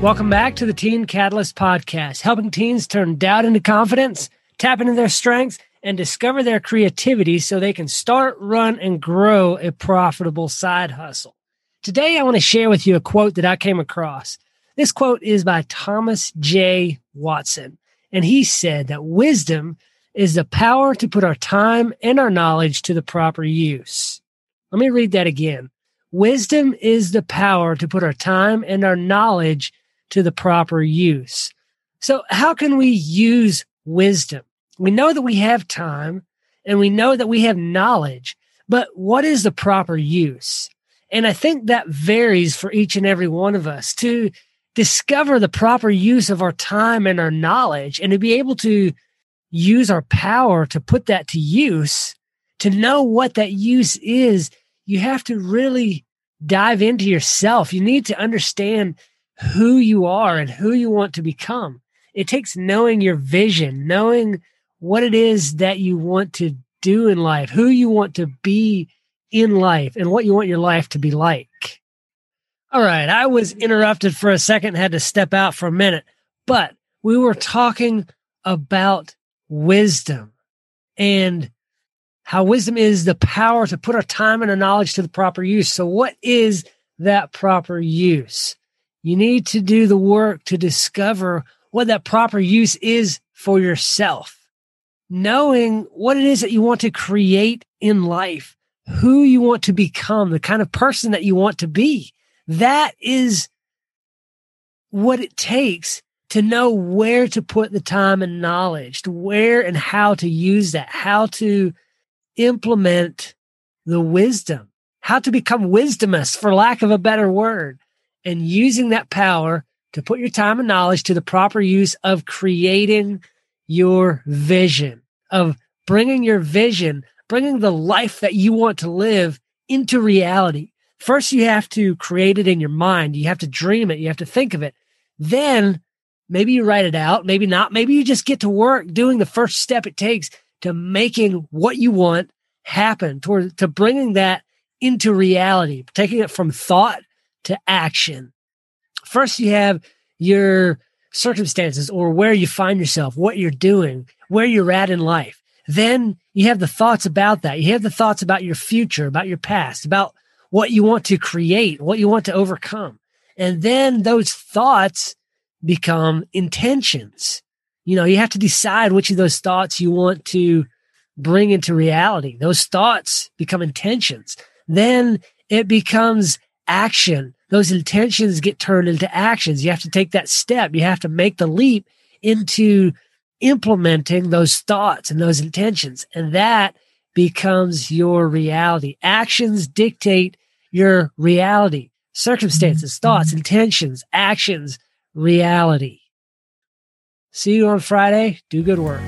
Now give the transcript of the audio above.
Welcome back to the Teen Catalyst Podcast, helping teens turn doubt into confidence, tap into their strengths, and discover their creativity so they can start, run, and grow a profitable side hustle. Today, I want to share with you a quote that I came across. This quote is by Thomas J. Watson, and he said that wisdom is the power to put our time and our knowledge to the proper use. Let me read that again. Wisdom is the power to put our time and our knowledge to the proper use. So how can we use wisdom? We know that we have time and we know that we have knowledge, but what is the proper use? And I think that varies for each and every one of us to discover the proper use of our time and our knowledge and to be able to use our power to put that to use, to know what that use is. You have to really dive into yourself. You need to understand who you are and who you want to become. It takes knowing your vision, knowing what it is that you want to do in life, who you want to be in life, and what you want your life to be like. All right, I was interrupted for a second, had to step out for a minute, but we were talking about wisdom and how wisdom is the power to put our time and our knowledge to the proper use. So, what is that proper use? You need to do the work to discover what that proper use is for yourself. Knowing what it is that you want to create in life, who you want to become, the kind of person that you want to be. That is what it takes to know where to put the time and knowledge, to where and how to use that, how to implement the wisdom, how to become wisdomous, for lack of a better word and using that power to put your time and knowledge to the proper use of creating your vision, of bringing your vision, bringing the life that you want to live into reality. First, you have to create it in your mind. You have to dream it. You have to think of it. Then maybe you write it out. Maybe not. Maybe you just get to work doing the first step it takes to making what you want happen toward to bringing that into reality, taking it from thought to action. First, you have your circumstances or where you find yourself, what you're doing, where you're at in life. Then you have the thoughts about that. You have the thoughts about your future, about your past, about what you want to create, what you want to overcome. And then those thoughts become intentions. You know, you have to decide which of those thoughts you want to bring into reality. Those thoughts become intentions. Then it becomes action. Those intentions get turned into actions. You have to take that step. You have to make the leap into implementing those thoughts and those intentions. And that becomes your reality. Actions dictate your reality. Circumstances, mm-hmm. thoughts, intentions, actions, reality. See you on Friday. Do good work.